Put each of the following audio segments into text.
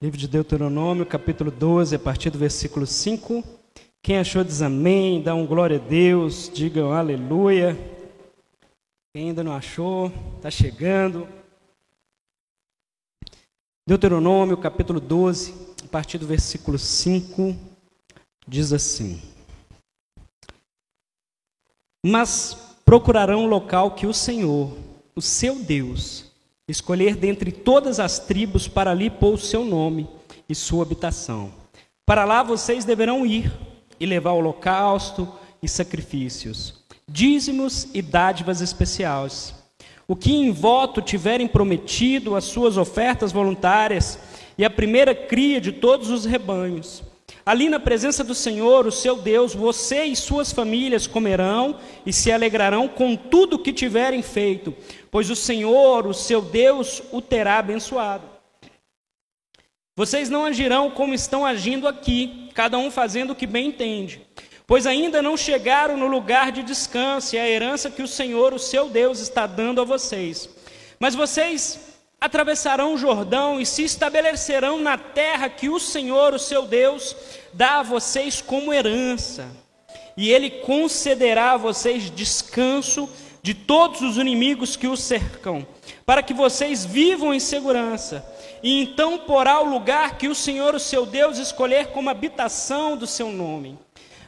Livro de Deuteronômio, capítulo 12, a partir do versículo 5. Quem achou diz amém, dá um glória a Deus, digam aleluia. Quem ainda não achou, está chegando. Deuteronômio, capítulo 12, a partir do versículo 5, diz assim: Mas procurarão um local que o Senhor, o seu Deus, escolher dentre todas as tribos para ali pôr o seu nome e sua habitação. Para lá vocês deverão ir e levar holocausto e sacrifícios, dízimos e dádivas especiais. O que em voto tiverem prometido, as suas ofertas voluntárias e a primeira cria de todos os rebanhos. Ali na presença do Senhor, o seu Deus, você e suas famílias comerão e se alegrarão com tudo o que tiverem feito, pois o Senhor, o seu Deus, o terá abençoado. Vocês não agirão como estão agindo aqui, cada um fazendo o que bem entende, pois ainda não chegaram no lugar de descanso e a herança que o Senhor, o seu Deus, está dando a vocês. Mas vocês atravessarão o Jordão e se estabelecerão na terra que o Senhor, o seu Deus, dá a vocês como herança. E ele concederá a vocês descanso de todos os inimigos que os cercam, para que vocês vivam em segurança. E então porá o lugar que o Senhor, o seu Deus, escolher como habitação do seu nome.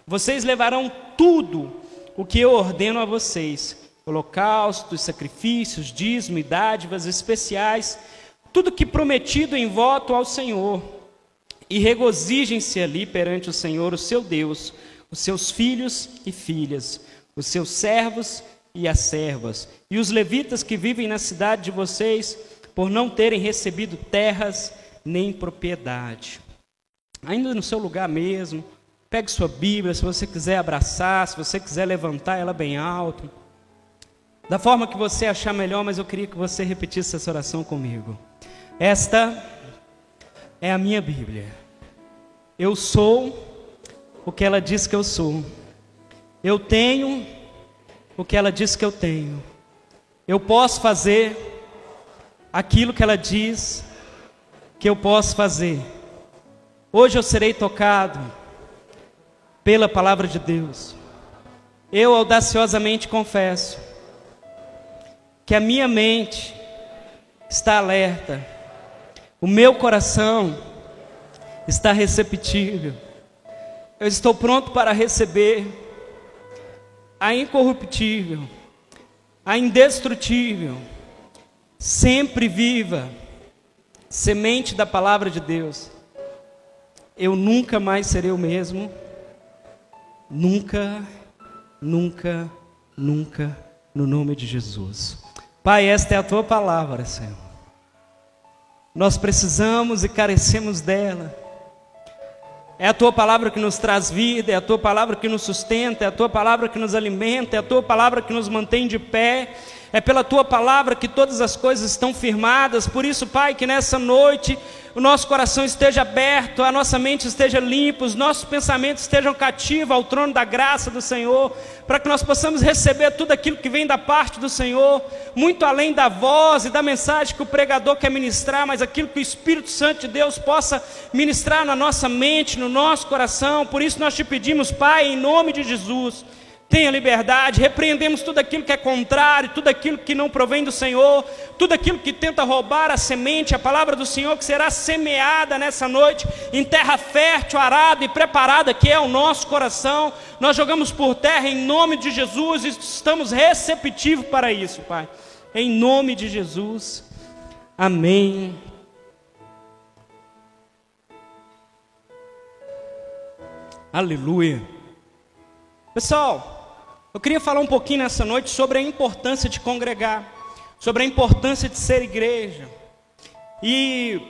Vocês levarão tudo o que eu ordeno a vocês: holocaustos, sacrifícios, dízimo e dádivas especiais, tudo que prometido em voto ao Senhor. E regozijem-se ali perante o Senhor, o seu Deus, os seus filhos e filhas, os seus servos e as servas, e os levitas que vivem na cidade de vocês, por não terem recebido terras nem propriedade. Ainda no seu lugar mesmo, pegue sua Bíblia, se você quiser abraçar, se você quiser levantar ela bem alto da forma que você achar melhor, mas eu queria que você repetisse essa oração comigo. Esta é a minha Bíblia. Eu sou o que ela diz que eu sou. Eu tenho o que ela diz que eu tenho. Eu posso fazer aquilo que ela diz que eu posso fazer. Hoje eu serei tocado pela palavra de Deus. Eu audaciosamente confesso que a minha mente está alerta, o meu coração está receptível, eu estou pronto para receber a incorruptível, a indestrutível, sempre viva, semente da palavra de Deus. Eu nunca mais serei o mesmo, nunca, nunca, nunca, no nome de Jesus. Pai, esta é a tua palavra, Senhor. Nós precisamos e carecemos dela. É a tua palavra que nos traz vida, é a tua palavra que nos sustenta, é a tua palavra que nos alimenta, é a tua palavra que nos mantém de pé, é pela tua palavra que todas as coisas estão firmadas. Por isso, Pai, que nessa noite o nosso coração esteja aberto, a nossa mente esteja limpa, os nossos pensamentos estejam cativos ao trono da graça do Senhor, para que nós possamos receber tudo aquilo que vem da parte do Senhor, muito além da voz e da mensagem que o pregador quer ministrar, mas aquilo que o Espírito Santo de Deus possa ministrar na nossa mente, no nosso coração. Por isso nós te pedimos, Pai, em nome de Jesus Tenha liberdade, repreendemos tudo aquilo que é contrário, tudo aquilo que não provém do Senhor, tudo aquilo que tenta roubar a semente, a palavra do Senhor que será semeada nessa noite em terra fértil, arada e preparada, que é o nosso coração. Nós jogamos por terra em nome de Jesus e estamos receptivos para isso, Pai. Em nome de Jesus. Amém. Aleluia. Pessoal, eu queria falar um pouquinho nessa noite sobre a importância de congregar, sobre a importância de ser igreja. E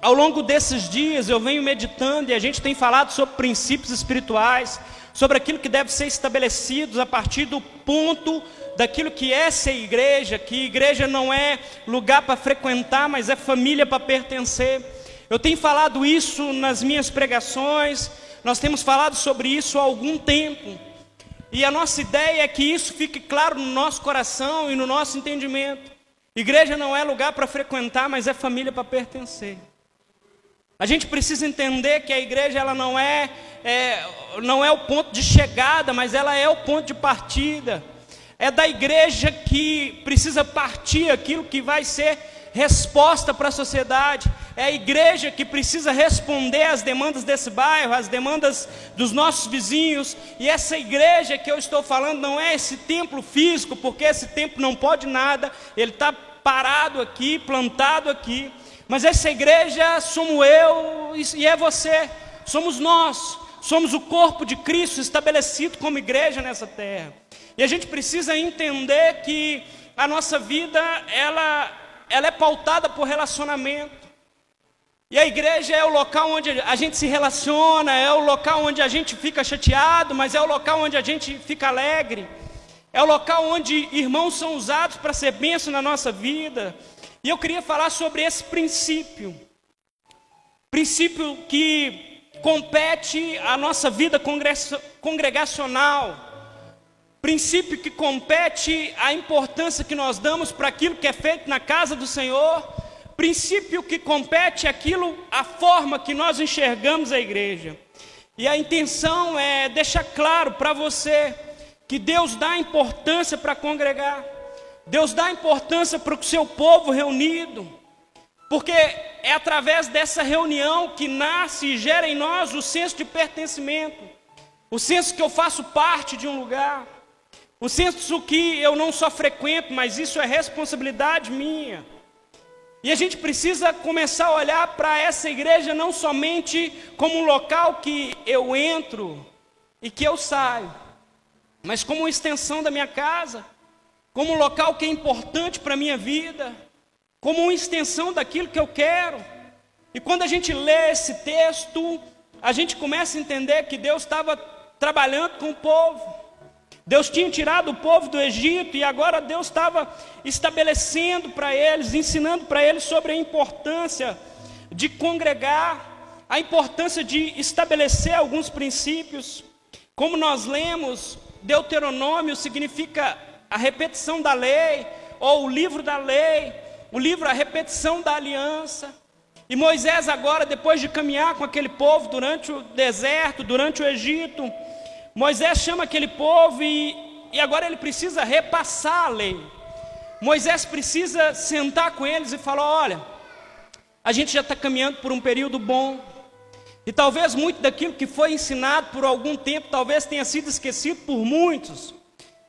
ao longo desses dias eu venho meditando e a gente tem falado sobre princípios espirituais, sobre aquilo que deve ser estabelecido a partir do ponto daquilo que é ser igreja, que igreja não é lugar para frequentar, mas é família para pertencer. Eu tenho falado isso nas minhas pregações, nós temos falado sobre isso há algum tempo. E a nossa ideia é que isso fique claro no nosso coração e no nosso entendimento. Igreja não é lugar para frequentar, mas é família para pertencer. A gente precisa entender que a igreja ela não é, é, não é o ponto de chegada, mas ela é o ponto de partida. É da igreja que precisa partir aquilo que vai ser resposta para a sociedade. É a igreja que precisa responder às demandas desse bairro, às demandas dos nossos vizinhos. E essa igreja que eu estou falando não é esse templo físico, porque esse templo não pode nada, ele está parado aqui, plantado aqui. Mas essa igreja somos eu e é você, somos nós, somos o corpo de Cristo estabelecido como igreja nessa terra. E a gente precisa entender que a nossa vida, ela, ela é pautada por relacionamento. E a igreja é o local onde a gente se relaciona, é o local onde a gente fica chateado, mas é o local onde a gente fica alegre. É o local onde irmãos são usados para ser bênção na nossa vida. E eu queria falar sobre esse princípio. Princípio que compete à nossa vida congregacional princípio que compete à importância que nós damos para aquilo que é feito na casa do Senhor, princípio que compete aquilo, a forma que nós enxergamos a igreja. E a intenção é deixar claro para você que Deus dá importância para congregar, Deus dá importância para o seu povo reunido, porque é através dessa reunião que nasce e gera em nós o senso de pertencimento, o senso que eu faço parte de um lugar. O senso que eu não só frequento, mas isso é responsabilidade minha. E a gente precisa começar a olhar para essa igreja não somente como um local que eu entro e que eu saio, mas como uma extensão da minha casa, como um local que é importante para a minha vida, como uma extensão daquilo que eu quero. E quando a gente lê esse texto, a gente começa a entender que Deus estava trabalhando com o povo. Deus tinha tirado o povo do Egito e agora Deus estava estabelecendo para eles, ensinando para eles sobre a importância de congregar, a importância de estabelecer alguns princípios. Como nós lemos, Deuteronômio significa a repetição da lei, ou o livro da lei, o livro, a repetição da aliança. E Moisés, agora, depois de caminhar com aquele povo durante o deserto, durante o Egito, Moisés chama aquele povo e, e agora ele precisa repassar a lei. Moisés precisa sentar com eles e falar: olha, a gente já está caminhando por um período bom, e talvez muito daquilo que foi ensinado por algum tempo, talvez tenha sido esquecido por muitos,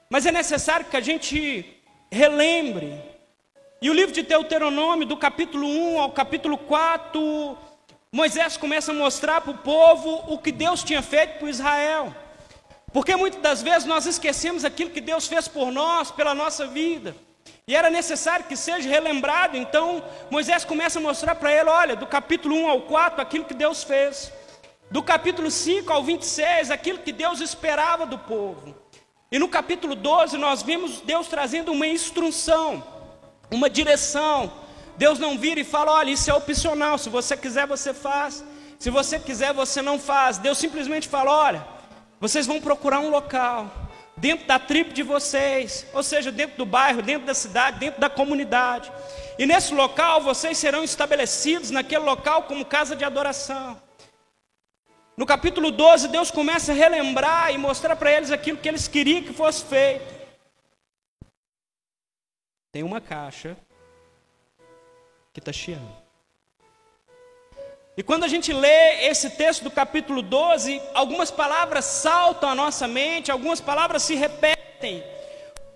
mas é necessário que a gente relembre. E o livro de Deuteronômio, do capítulo 1 ao capítulo 4, Moisés começa a mostrar para o povo o que Deus tinha feito por Israel. Porque muitas das vezes nós esquecemos aquilo que Deus fez por nós, pela nossa vida. E era necessário que seja relembrado. Então Moisés começa a mostrar para ele: olha, do capítulo 1 ao 4, aquilo que Deus fez. Do capítulo 5 ao 26, aquilo que Deus esperava do povo. E no capítulo 12, nós vimos Deus trazendo uma instrução, uma direção. Deus não vira e fala: olha, isso é opcional. Se você quiser, você faz. Se você quiser, você não faz. Deus simplesmente fala: olha, vocês vão procurar um local dentro da tribo de vocês, ou seja, dentro do bairro, dentro da cidade, dentro da comunidade. E nesse local vocês serão estabelecidos naquele local como casa de adoração. No capítulo 12, Deus começa a relembrar e mostrar para eles aquilo que eles queriam que fosse feito. Tem uma caixa que está chiando. E quando a gente lê esse texto do capítulo 12, algumas palavras saltam à nossa mente, algumas palavras se repetem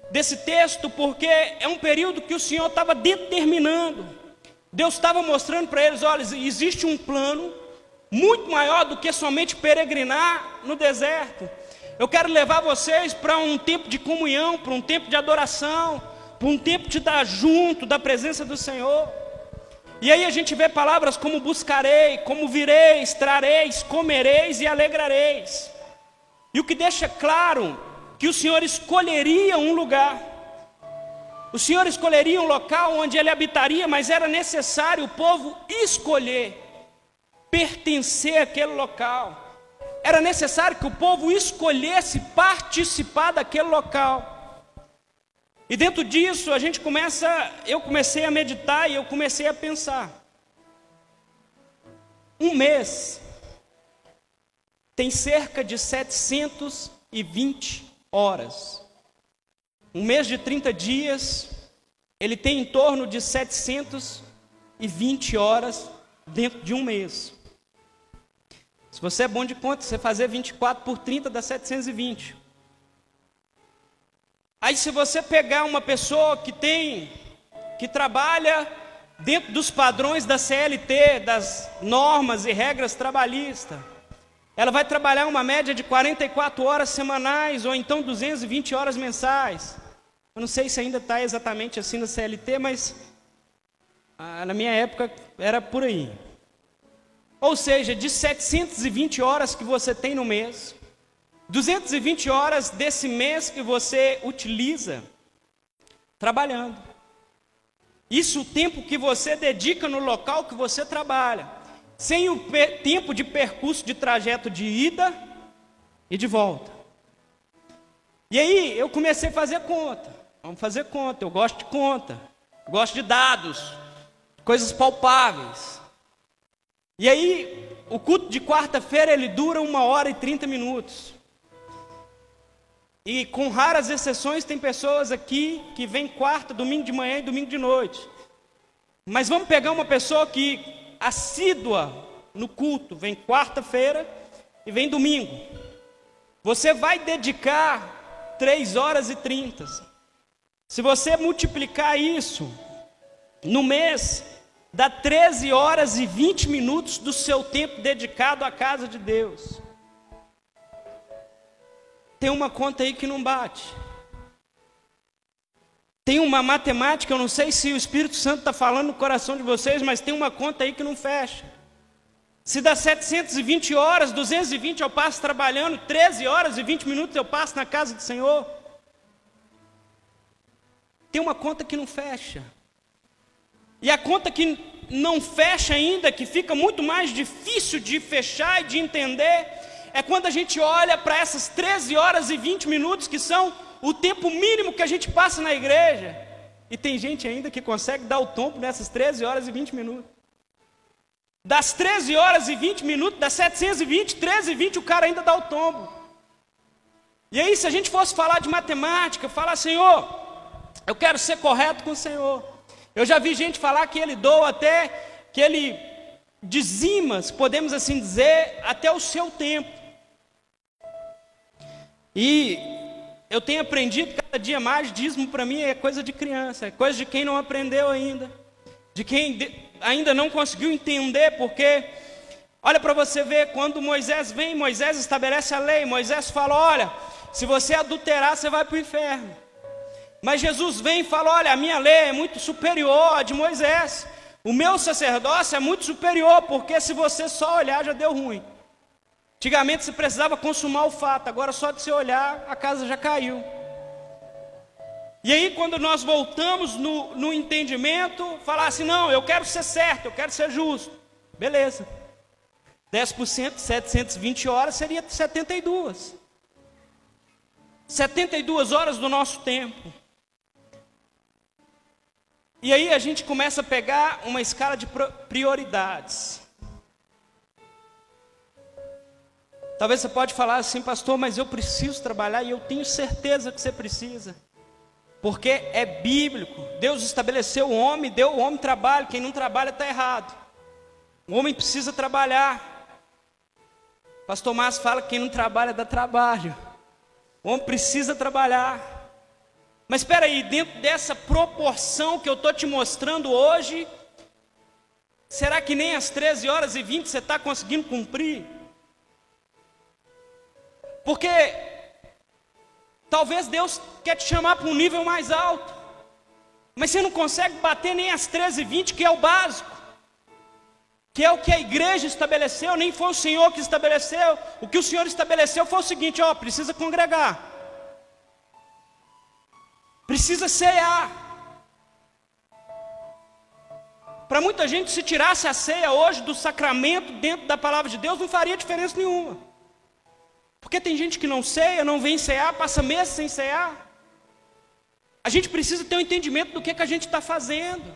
desse texto, porque é um período que o Senhor estava determinando. Deus estava mostrando para eles: olha, existe um plano muito maior do que somente peregrinar no deserto. Eu quero levar vocês para um tempo de comunhão, para um tempo de adoração, para um tempo de estar junto da presença do Senhor. E aí a gente vê palavras como buscarei, como vireis, trareis, comereis e alegrareis. E o que deixa claro que o Senhor escolheria um lugar. O Senhor escolheria um local onde ele habitaria, mas era necessário o povo escolher pertencer àquele local. Era necessário que o povo escolhesse participar daquele local. E dentro disso a gente começa, eu comecei a meditar e eu comecei a pensar. Um mês tem cerca de 720 horas. Um mês de 30 dias, ele tem em torno de 720 horas dentro de um mês. Se você é bom de conta, você fazer 24 por 30 dá 720. Aí se você pegar uma pessoa que tem que trabalha dentro dos padrões da CLT, das normas e regras trabalhistas, ela vai trabalhar uma média de 44 horas semanais ou então 220 horas mensais. Eu não sei se ainda está exatamente assim na CLT, mas ah, na minha época era por aí. Ou seja, de 720 horas que você tem no mês, 220 horas desse mês que você utiliza trabalhando. Isso o tempo que você dedica no local que você trabalha, sem o tempo de percurso de trajeto de ida e de volta. E aí eu comecei a fazer conta. Vamos fazer conta. Eu gosto de conta, gosto de dados, coisas palpáveis. E aí, o culto de quarta-feira ele dura uma hora e trinta minutos. E com raras exceções, tem pessoas aqui que vêm quarta, domingo de manhã e domingo de noite. Mas vamos pegar uma pessoa que assídua no culto, vem quarta-feira e vem domingo. Você vai dedicar três horas e trinta. Se você multiplicar isso no mês, dá 13 horas e 20 minutos do seu tempo dedicado à casa de Deus. Tem uma conta aí que não bate. Tem uma matemática, eu não sei se o Espírito Santo está falando no coração de vocês, mas tem uma conta aí que não fecha. Se dá 720 horas, 220 eu passo trabalhando, 13 horas e 20 minutos eu passo na casa do Senhor. Tem uma conta que não fecha. E a conta que não fecha ainda, que fica muito mais difícil de fechar e de entender, é quando a gente olha para essas 13 horas e 20 minutos que são o tempo mínimo que a gente passa na igreja. E tem gente ainda que consegue dar o tombo nessas 13 horas e 20 minutos. Das 13 horas e 20 minutos, das 720, 13 e 20, o cara ainda dá o tombo. E aí, se a gente fosse falar de matemática, falar, Senhor, eu quero ser correto com o Senhor. Eu já vi gente falar que ele doa até, que ele dizima, podemos assim dizer, até o seu tempo. E eu tenho aprendido cada dia mais, dízimo para mim é coisa de criança, é coisa de quem não aprendeu ainda, de quem ainda não conseguiu entender, porque, olha para você ver, quando Moisés vem, Moisés estabelece a lei, Moisés fala: olha, se você adulterar, você vai para o inferno. Mas Jesus vem e fala: olha, a minha lei é muito superior à de Moisés. O meu sacerdócio é muito superior, porque se você só olhar já deu ruim. Antigamente você precisava consumar o fato, agora só de você olhar a casa já caiu. E aí, quando nós voltamos no, no entendimento, falar assim: não, eu quero ser certo, eu quero ser justo. Beleza. 10% de 720 horas seria 72. 72 horas do nosso tempo. E aí a gente começa a pegar uma escala de prioridades. Talvez você pode falar assim, pastor, mas eu preciso trabalhar e eu tenho certeza que você precisa. Porque é bíblico. Deus estabeleceu o homem, deu o homem trabalho. Quem não trabalha está errado. O homem precisa trabalhar. Pastor Márcio fala que quem não trabalha dá trabalho. O homem precisa trabalhar. Mas espera aí, dentro dessa proporção que eu estou te mostrando hoje, será que nem às 13 horas e 20 você está conseguindo cumprir? Porque talvez Deus quer te chamar para um nível mais alto, mas você não consegue bater nem às 13 e 20, que é o básico, que é o que a igreja estabeleceu, nem foi o Senhor que estabeleceu. O que o Senhor estabeleceu foi o seguinte: ó, precisa congregar. Precisa cear. Para muita gente, se tirasse a ceia hoje do sacramento dentro da palavra de Deus, não faria diferença nenhuma. Porque tem gente que não ceia, não vem cear, passa meses sem cear. A gente precisa ter um entendimento do que, que a gente está fazendo.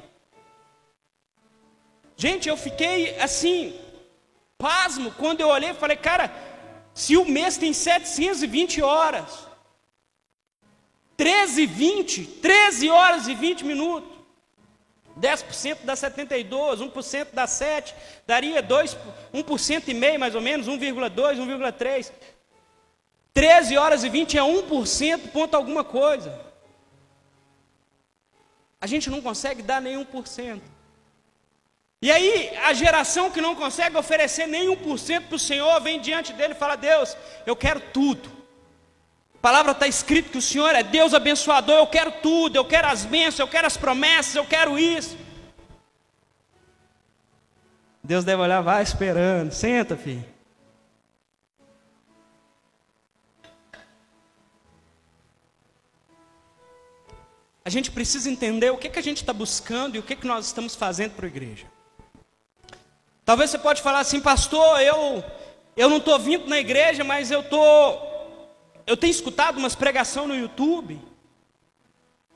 Gente, eu fiquei assim, pasmo quando eu olhei e falei, cara, se o mês tem 720 horas, 13 e 20, 13 horas e 20 minutos, 10% dá 72, 1% dá 7, daria 2, 1% e meio mais ou menos, 1,2, 1,3. 13 horas e 20 é 1% ponto alguma coisa. A gente não consegue dar nem 1%. E aí, a geração que não consegue oferecer nem 1% para o Senhor, vem diante dele e fala: Deus, eu quero tudo. A palavra está escrito que o Senhor é Deus abençoador, eu quero tudo, eu quero as bênçãos, eu quero as promessas, eu quero isso. Deus deve olhar, vai esperando, senta, filho. Gente precisa entender o que, que a gente está buscando e o que, que nós estamos fazendo para a igreja. Talvez você pode falar assim, pastor, eu, eu não estou vindo na igreja, mas eu tô, eu tenho escutado umas pregações no YouTube,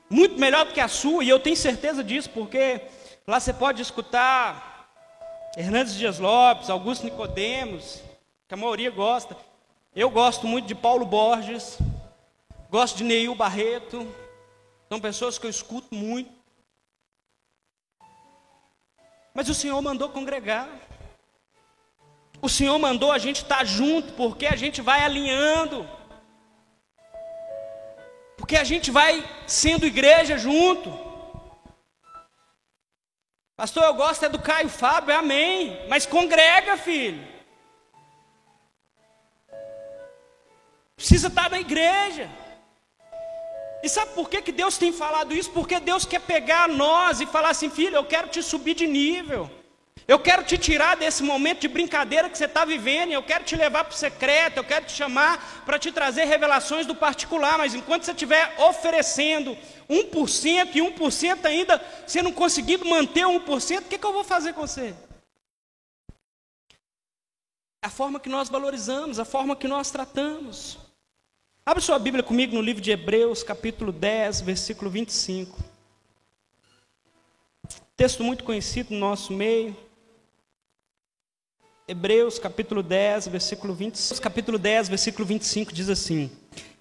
muito melhor do que a sua, e eu tenho certeza disso, porque lá você pode escutar Hernandes Dias Lopes, Augusto Nicodemos, que a maioria gosta. Eu gosto muito de Paulo Borges, gosto de Neil Barreto, são pessoas que eu escuto muito. Mas o Senhor mandou congregar. O Senhor mandou a gente estar junto, porque a gente vai alinhando. Porque a gente vai sendo igreja junto. Pastor, eu gosto é do Caio Fábio, amém. Mas congrega, filho. Precisa estar na igreja. E sabe por que, que Deus tem falado isso? Porque Deus quer pegar nós e falar assim, filho, eu quero te subir de nível. Eu quero te tirar desse momento de brincadeira que você está vivendo, eu quero te levar para o secreto, eu quero te chamar para te trazer revelações do particular, mas enquanto você estiver oferecendo 1% e 1% ainda, você não conseguindo manter 1%, o que, que eu vou fazer com você? A forma que nós valorizamos, a forma que nós tratamos. Abra sua Bíblia comigo no livro de Hebreus, capítulo 10, versículo 25. Texto muito conhecido no nosso meio. Hebreus, capítulo 10, versículo 25. Capítulo 10, versículo 25 diz assim: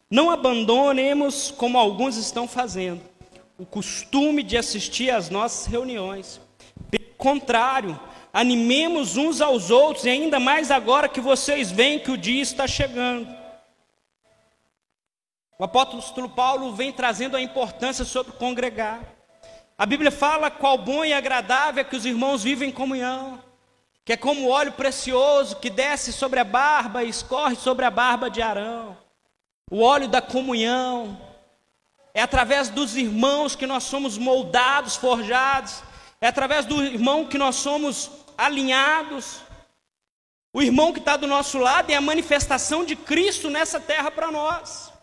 Não abandonemos, como alguns estão fazendo, o costume de assistir às nossas reuniões. Pelo contrário, animemos uns aos outros, e ainda mais agora que vocês veem que o dia está chegando. O apóstolo Paulo vem trazendo a importância sobre congregar. A Bíblia fala qual bom e agradável é que os irmãos vivem em comunhão, que é como óleo precioso que desce sobre a barba e escorre sobre a barba de Arão. O óleo da comunhão. É através dos irmãos que nós somos moldados, forjados. É através do irmão que nós somos alinhados. O irmão que está do nosso lado é a manifestação de Cristo nessa terra para nós.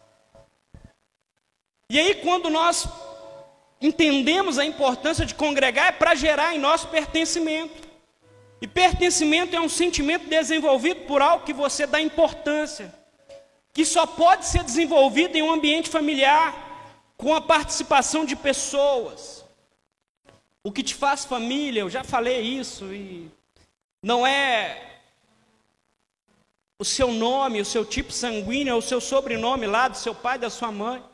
E aí, quando nós entendemos a importância de congregar, é para gerar em nós pertencimento. E pertencimento é um sentimento desenvolvido por algo que você dá importância, que só pode ser desenvolvido em um ambiente familiar, com a participação de pessoas. O que te faz família, eu já falei isso, e não é o seu nome, o seu tipo sanguíneo, o seu sobrenome lá do seu pai, da sua mãe.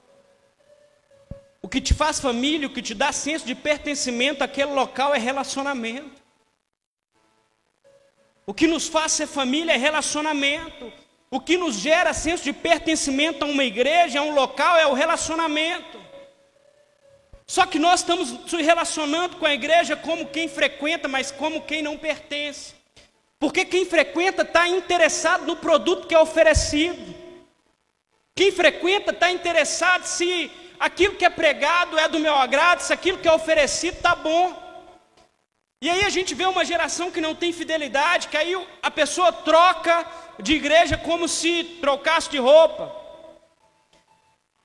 O que te faz família, o que te dá senso de pertencimento àquele local é relacionamento. O que nos faz ser família é relacionamento. O que nos gera senso de pertencimento a uma igreja, a um local, é o relacionamento. Só que nós estamos nos relacionando com a igreja como quem frequenta, mas como quem não pertence. Porque quem frequenta está interessado no produto que é oferecido. Quem frequenta está interessado se aquilo que é pregado é do meu agrado, se aquilo que é oferecido está bom. E aí a gente vê uma geração que não tem fidelidade, que aí a pessoa troca de igreja como se trocasse de roupa.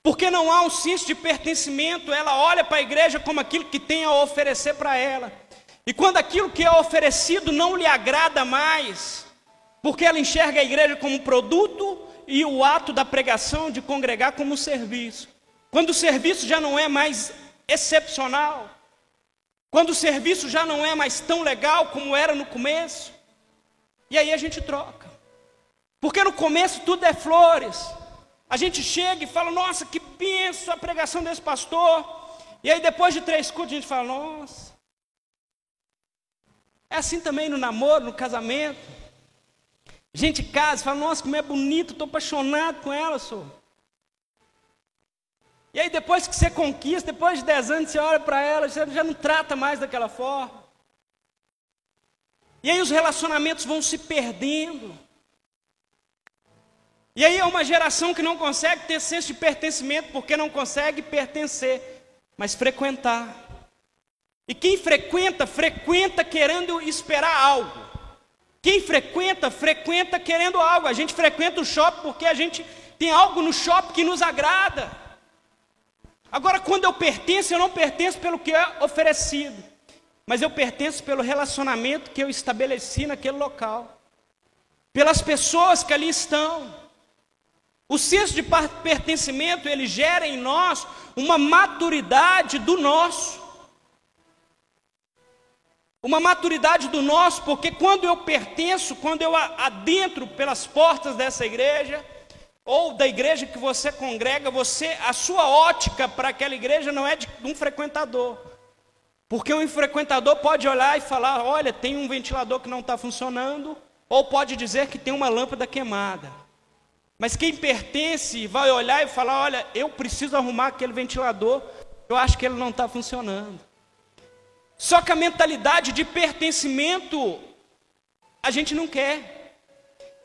Porque não há um senso de pertencimento, ela olha para a igreja como aquilo que tem a oferecer para ela. E quando aquilo que é oferecido não lhe agrada mais, porque ela enxerga a igreja como um produto e o ato da pregação de congregar como um serviço. Quando o serviço já não é mais excepcional, quando o serviço já não é mais tão legal como era no começo, E aí a gente troca. Porque no começo tudo é flores. A gente chega e fala, nossa, que penso a pregação desse pastor. E aí depois de três cultos a gente fala, nossa. É assim também no namoro, no casamento. A gente casa e fala, nossa, como é bonito, estou apaixonado com ela, sou. E aí depois que você conquista, depois de dez anos, você olha para ela, você já não trata mais daquela forma. E aí os relacionamentos vão se perdendo. E aí é uma geração que não consegue ter senso de pertencimento, porque não consegue pertencer, mas frequentar. E quem frequenta, frequenta querendo esperar algo. Quem frequenta, frequenta querendo algo. A gente frequenta o shopping porque a gente tem algo no shopping que nos agrada. Agora, quando eu pertenço, eu não pertenço pelo que é oferecido, mas eu pertenço pelo relacionamento que eu estabeleci naquele local, pelas pessoas que ali estão. O senso de pertencimento, ele gera em nós uma maturidade do nosso. Uma maturidade do nosso, porque quando eu pertenço, quando eu adentro pelas portas dessa igreja, ou da igreja que você congrega, você, a sua ótica para aquela igreja não é de um frequentador. Porque um frequentador pode olhar e falar: olha, tem um ventilador que não está funcionando, ou pode dizer que tem uma lâmpada queimada. Mas quem pertence vai olhar e falar: olha, eu preciso arrumar aquele ventilador, eu acho que ele não está funcionando. Só que a mentalidade de pertencimento a gente não quer.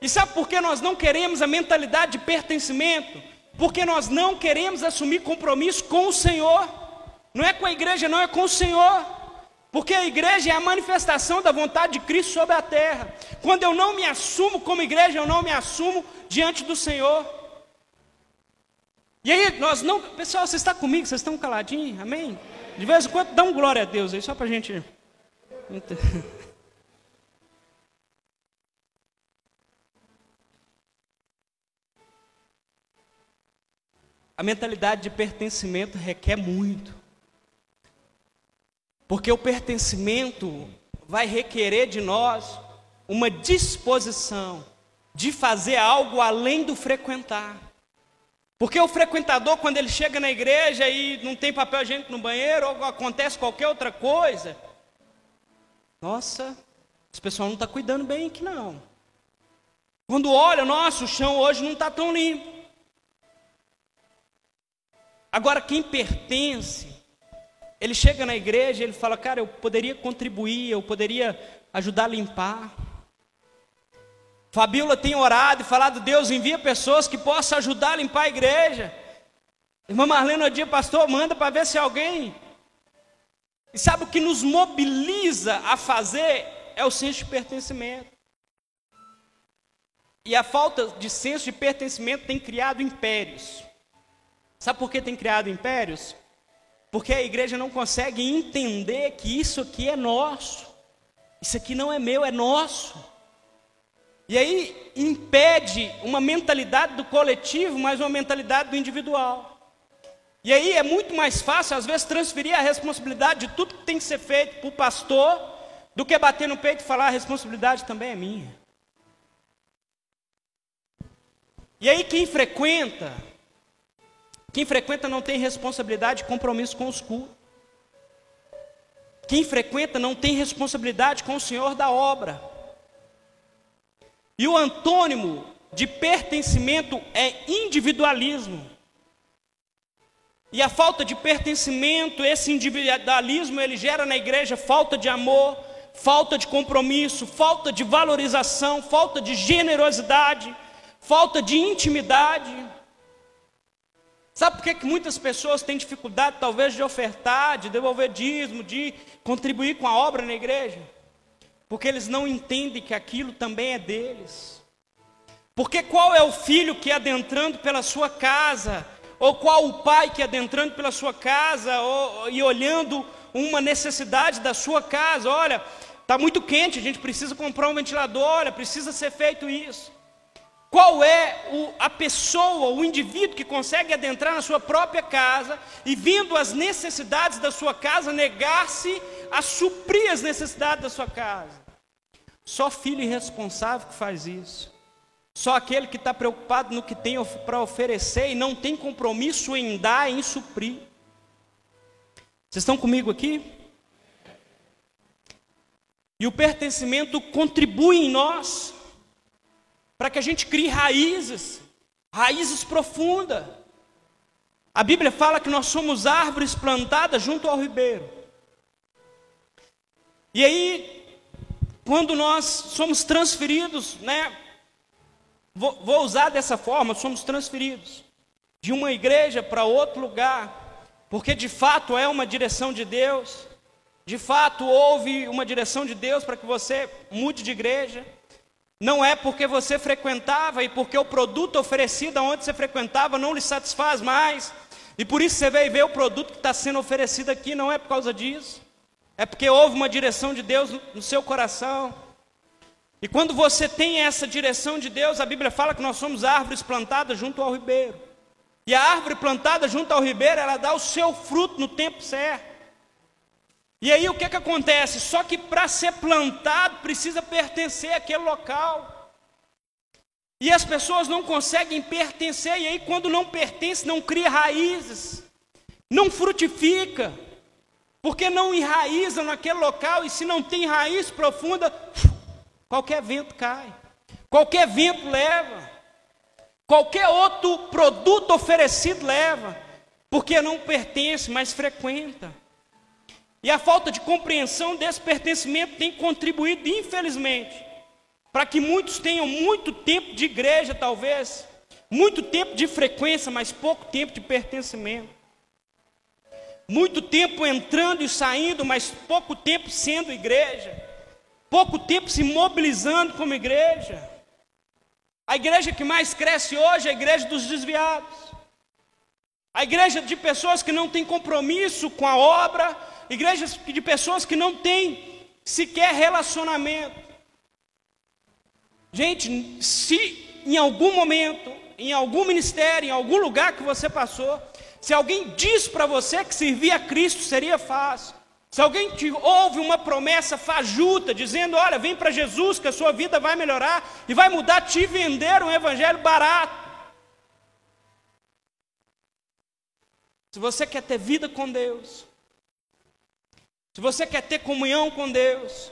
E sabe por que nós não queremos a mentalidade de pertencimento? Porque nós não queremos assumir compromisso com o Senhor. Não é com a igreja, não, é com o Senhor. Porque a igreja é a manifestação da vontade de Cristo sobre a terra. Quando eu não me assumo como igreja, eu não me assumo diante do Senhor. E aí, nós não. Pessoal, você está comigo? Vocês estão caladinhos? Amém? De vez em quando, dá um glória a Deus aí, só para a gente. A mentalidade de pertencimento requer muito. Porque o pertencimento vai requerer de nós uma disposição de fazer algo além do frequentar. Porque o frequentador, quando ele chega na igreja e não tem papel higiênico no banheiro, ou acontece qualquer outra coisa, nossa, esse pessoal não está cuidando bem aqui não. Quando olha, nossa, o chão hoje não está tão limpo. Agora, quem pertence, ele chega na igreja, ele fala, cara, eu poderia contribuir, eu poderia ajudar a limpar. Fabíola tem orado e falado, Deus envia pessoas que possam ajudar a limpar a igreja. Irmã Marlene, no dia, pastor, manda para ver se alguém. E sabe o que nos mobiliza a fazer? É o senso de pertencimento. E a falta de senso de pertencimento tem criado impérios. Sabe por que tem criado impérios? Porque a igreja não consegue entender que isso aqui é nosso. Isso aqui não é meu, é nosso. E aí impede uma mentalidade do coletivo, mas uma mentalidade do individual. E aí é muito mais fácil, às vezes, transferir a responsabilidade de tudo que tem que ser feito para o pastor, do que bater no peito e falar a responsabilidade também é minha. E aí quem frequenta quem frequenta não tem responsabilidade e compromisso com os cultos. Quem frequenta não tem responsabilidade com o Senhor da obra. E o antônimo de pertencimento é individualismo. E a falta de pertencimento, esse individualismo, ele gera na igreja falta de amor, falta de compromisso, falta de valorização, falta de generosidade, falta de intimidade. Sabe por que, que muitas pessoas têm dificuldade, talvez, de ofertar, de devolver dízimo, de contribuir com a obra na igreja? Porque eles não entendem que aquilo também é deles. Porque qual é o filho que adentrando pela sua casa, ou qual o pai que adentrando pela sua casa, ou, e olhando uma necessidade da sua casa, olha, está muito quente, a gente precisa comprar um ventilador, olha, precisa ser feito isso. Qual é o, a pessoa, o indivíduo que consegue adentrar na sua própria casa e, vindo as necessidades da sua casa, negar-se a suprir as necessidades da sua casa? Só filho irresponsável que faz isso. Só aquele que está preocupado no que tem para oferecer e não tem compromisso em dar, em suprir. Vocês estão comigo aqui? E o pertencimento contribui em nós para que a gente crie raízes, raízes profundas. A Bíblia fala que nós somos árvores plantadas junto ao ribeiro. E aí, quando nós somos transferidos, né? Vou, vou usar dessa forma, somos transferidos de uma igreja para outro lugar, porque de fato é uma direção de Deus. De fato, houve uma direção de Deus para que você mude de igreja. Não é porque você frequentava e porque o produto oferecido aonde você frequentava não lhe satisfaz mais. E por isso você veio ver o produto que está sendo oferecido aqui, não é por causa disso. É porque houve uma direção de Deus no seu coração. E quando você tem essa direção de Deus, a Bíblia fala que nós somos árvores plantadas junto ao ribeiro. E a árvore plantada junto ao ribeiro, ela dá o seu fruto no tempo certo. E aí o que, que acontece? Só que para ser plantado precisa pertencer àquele local. E as pessoas não conseguem pertencer, e aí quando não pertence, não cria raízes, não frutifica, porque não enraiza naquele local, e se não tem raiz profunda, qualquer vento cai, qualquer vento leva, qualquer outro produto oferecido leva, porque não pertence, mas frequenta. E a falta de compreensão desse pertencimento tem contribuído, infelizmente, para que muitos tenham muito tempo de igreja, talvez, muito tempo de frequência, mas pouco tempo de pertencimento. Muito tempo entrando e saindo, mas pouco tempo sendo igreja. Pouco tempo se mobilizando como igreja. A igreja que mais cresce hoje é a igreja dos desviados. A igreja de pessoas que não têm compromisso com a obra, igrejas de pessoas que não têm sequer relacionamento. Gente, se em algum momento, em algum ministério, em algum lugar que você passou, se alguém diz para você que servir a Cristo seria fácil, se alguém te ouve uma promessa fajuta, dizendo: Olha, vem para Jesus que a sua vida vai melhorar e vai mudar, te vender um evangelho barato. Se você quer ter vida com Deus, se você quer ter comunhão com Deus,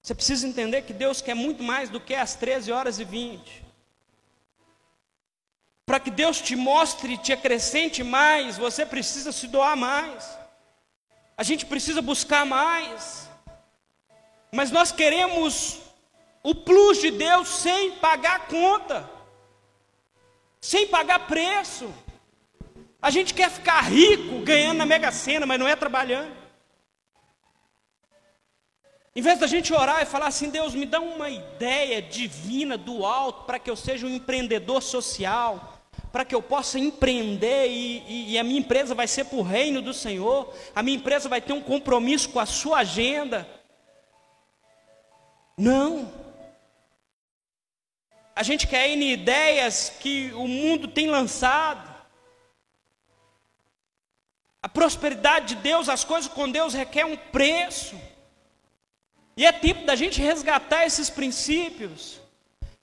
você precisa entender que Deus quer muito mais do que as 13 horas e 20. Para que Deus te mostre, te acrescente mais, você precisa se doar mais. A gente precisa buscar mais. Mas nós queremos o plus de Deus sem pagar conta, sem pagar preço. A gente quer ficar rico ganhando na Mega Sena, mas não é trabalhando. Em vez da gente orar e falar assim, Deus, me dá uma ideia divina do alto para que eu seja um empreendedor social, para que eu possa empreender e, e, e a minha empresa vai ser para o reino do Senhor, a minha empresa vai ter um compromisso com a sua agenda. Não. A gente quer ir em ideias que o mundo tem lançado. A prosperidade de Deus, as coisas com Deus requer um preço. E é tempo da gente resgatar esses princípios.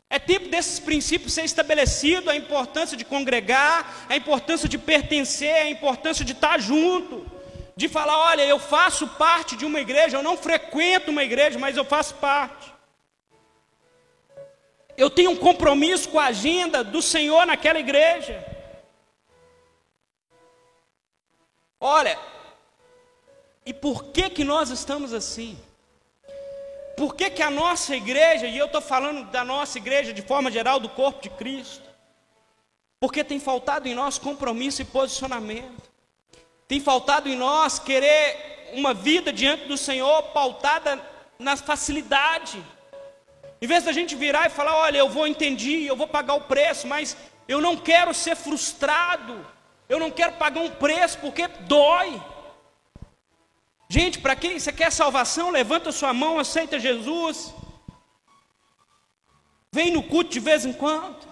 É tempo desses princípios ser estabelecido, a importância de congregar, a importância de pertencer, a importância de estar junto, de falar, olha, eu faço parte de uma igreja, eu não frequento uma igreja, mas eu faço parte. Eu tenho um compromisso com a agenda do Senhor naquela igreja. Olha, e por que que nós estamos assim? Por que que a nossa igreja, e eu estou falando da nossa igreja de forma geral, do corpo de Cristo, porque tem faltado em nós compromisso e posicionamento, tem faltado em nós querer uma vida diante do Senhor pautada na facilidade, em vez da gente virar e falar: olha, eu vou entender, eu vou pagar o preço, mas eu não quero ser frustrado, eu não quero pagar um preço porque dói. Gente, para quem você quer salvação, levanta sua mão, aceita Jesus. Vem no culto de vez em quando.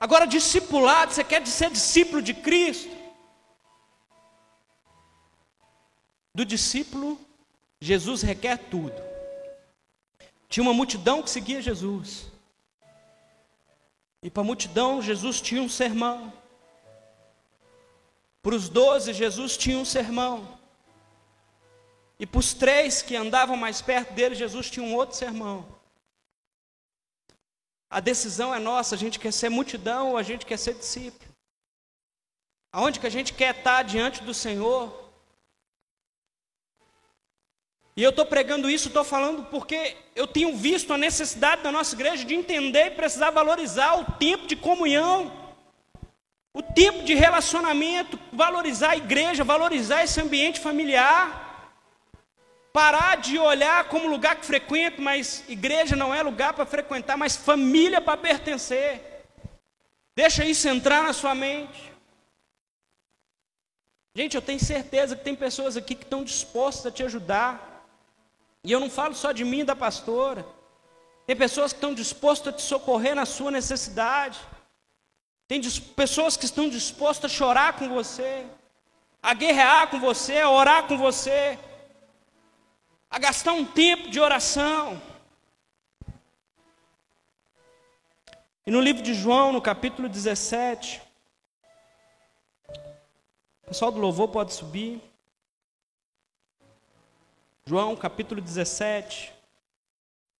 Agora, discipulado, você quer ser discípulo de Cristo? Do discípulo, Jesus requer tudo. Tinha uma multidão que seguia Jesus. E para a multidão, Jesus tinha um sermão. Para os doze, Jesus tinha um sermão. E para os três que andavam mais perto dele, Jesus tinha um outro sermão. A decisão é nossa, a gente quer ser multidão ou a gente quer ser discípulo. Aonde que a gente quer estar diante do Senhor? E eu estou pregando isso, estou falando porque eu tenho visto a necessidade da nossa igreja de entender e precisar valorizar o tempo de comunhão, o tempo de relacionamento, valorizar a igreja, valorizar esse ambiente familiar. Parar de olhar como lugar que frequento, mas igreja não é lugar para frequentar, mas família para pertencer. Deixa isso entrar na sua mente. Gente, eu tenho certeza que tem pessoas aqui que estão dispostas a te ajudar. E eu não falo só de mim e da pastora. Tem pessoas que estão dispostas a te socorrer na sua necessidade. Tem pessoas que estão dispostas a chorar com você, a guerrear com você, a orar com você, a gastar um tempo de oração. E no livro de João, no capítulo 17, o pessoal do louvor pode subir. João capítulo 17.